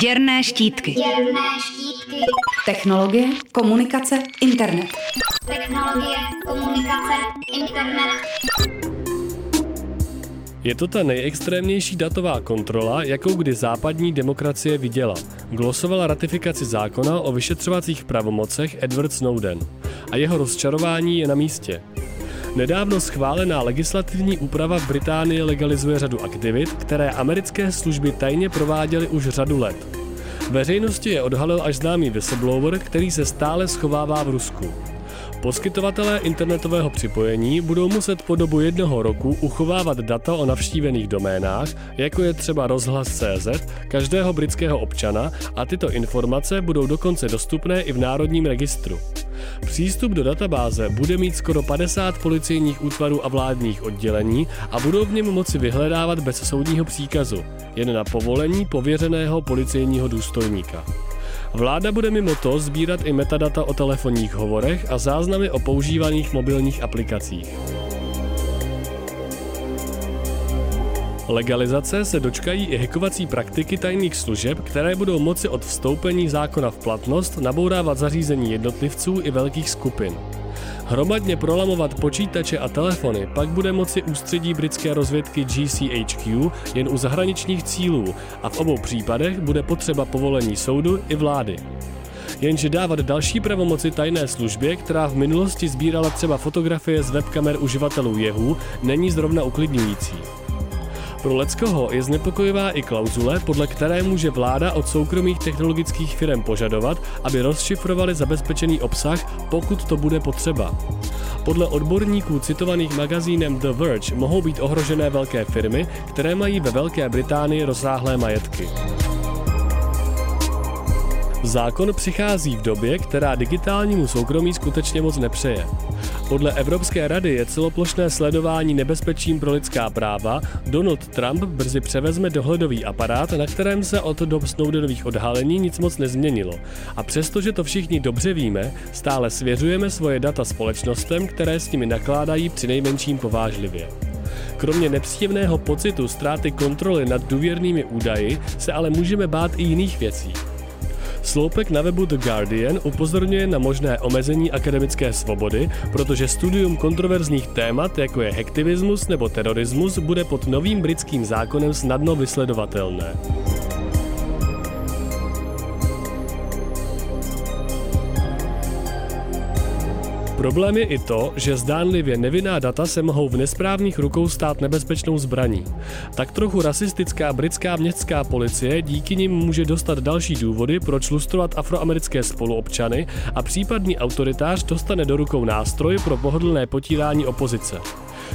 Děrné štítky. Děrné štítky. Technologie, komunikace, internet. Technologie, komunikace, internet. Je to ta nejextrémnější datová kontrola, jakou kdy západní demokracie viděla. Glosovala ratifikaci zákona o vyšetřovacích pravomocech Edward Snowden. A jeho rozčarování je na místě. Nedávno schválená legislativní úprava v Británii legalizuje řadu aktivit, které americké služby tajně prováděly už řadu let. Veřejnosti je odhalil až známý whistleblower, který se stále schovává v Rusku. Poskytovatelé internetového připojení budou muset po dobu jednoho roku uchovávat data o navštívených doménách, jako je třeba rozhlas.cz, každého britského občana a tyto informace budou dokonce dostupné i v Národním registru. Přístup do databáze bude mít skoro 50 policejních útvarů a vládních oddělení a budou v něm moci vyhledávat bez soudního příkazu, jen na povolení pověřeného policejního důstojníka. Vláda bude mimo to sbírat i metadata o telefonních hovorech a záznamy o používaných mobilních aplikacích. Legalizace se dočkají i hackovací praktiky tajných služeb, které budou moci od vstoupení zákona v platnost nabourávat zařízení jednotlivců i velkých skupin. Hromadně prolamovat počítače a telefony pak bude moci ústředí britské rozvědky GCHQ jen u zahraničních cílů a v obou případech bude potřeba povolení soudu i vlády. Jenže dávat další pravomoci tajné službě, která v minulosti sbírala třeba fotografie z webkamer uživatelů jehu, není zrovna uklidňující. Pro Leckoho je znepokojivá i klauzule, podle které může vláda od soukromých technologických firm požadovat, aby rozšifrovali zabezpečený obsah, pokud to bude potřeba. Podle odborníků citovaných magazínem The Verge mohou být ohrožené velké firmy, které mají ve Velké Británii rozsáhlé majetky. Zákon přichází v době, která digitálnímu soukromí skutečně moc nepřeje. Podle Evropské rady je celoplošné sledování nebezpečím pro lidská práva. Donald Trump brzy převezme dohledový aparát, na kterém se od dob Snowdenových odhalení nic moc nezměnilo. A přestože to všichni dobře víme, stále svěřujeme svoje data společnostem, které s nimi nakládají při nejmenším povážlivě. Kromě nepříjemného pocitu ztráty kontroly nad důvěrnými údaji se ale můžeme bát i jiných věcí. Sloupek na webu The Guardian upozorňuje na možné omezení akademické svobody, protože studium kontroverzních témat, jako je hektivismus nebo terorismus, bude pod novým britským zákonem snadno vysledovatelné. Problém je i to, že zdánlivě nevinná data se mohou v nesprávných rukou stát nebezpečnou zbraní. Tak trochu rasistická britská městská policie díky nim může dostat další důvody, proč lustrovat afroamerické spoluobčany a případný autoritář dostane do rukou nástroj pro pohodlné potírání opozice.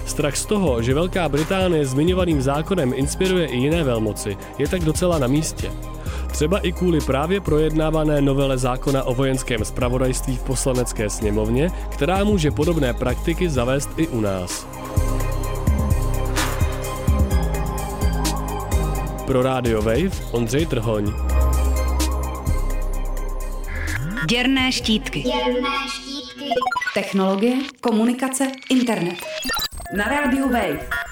Strach z toho, že Velká Británie zmiňovaným zákonem inspiruje i jiné velmoci, je tak docela na místě. Třeba i kvůli právě projednávané novele zákona o vojenském spravodajství v poslanecké sněmovně, která může podobné praktiky zavést i u nás. Pro Radio Wave Ondřej Trhoň. Děrné štítky. Děrné štítky. Technologie, komunikace, internet. Na rádiu Wave.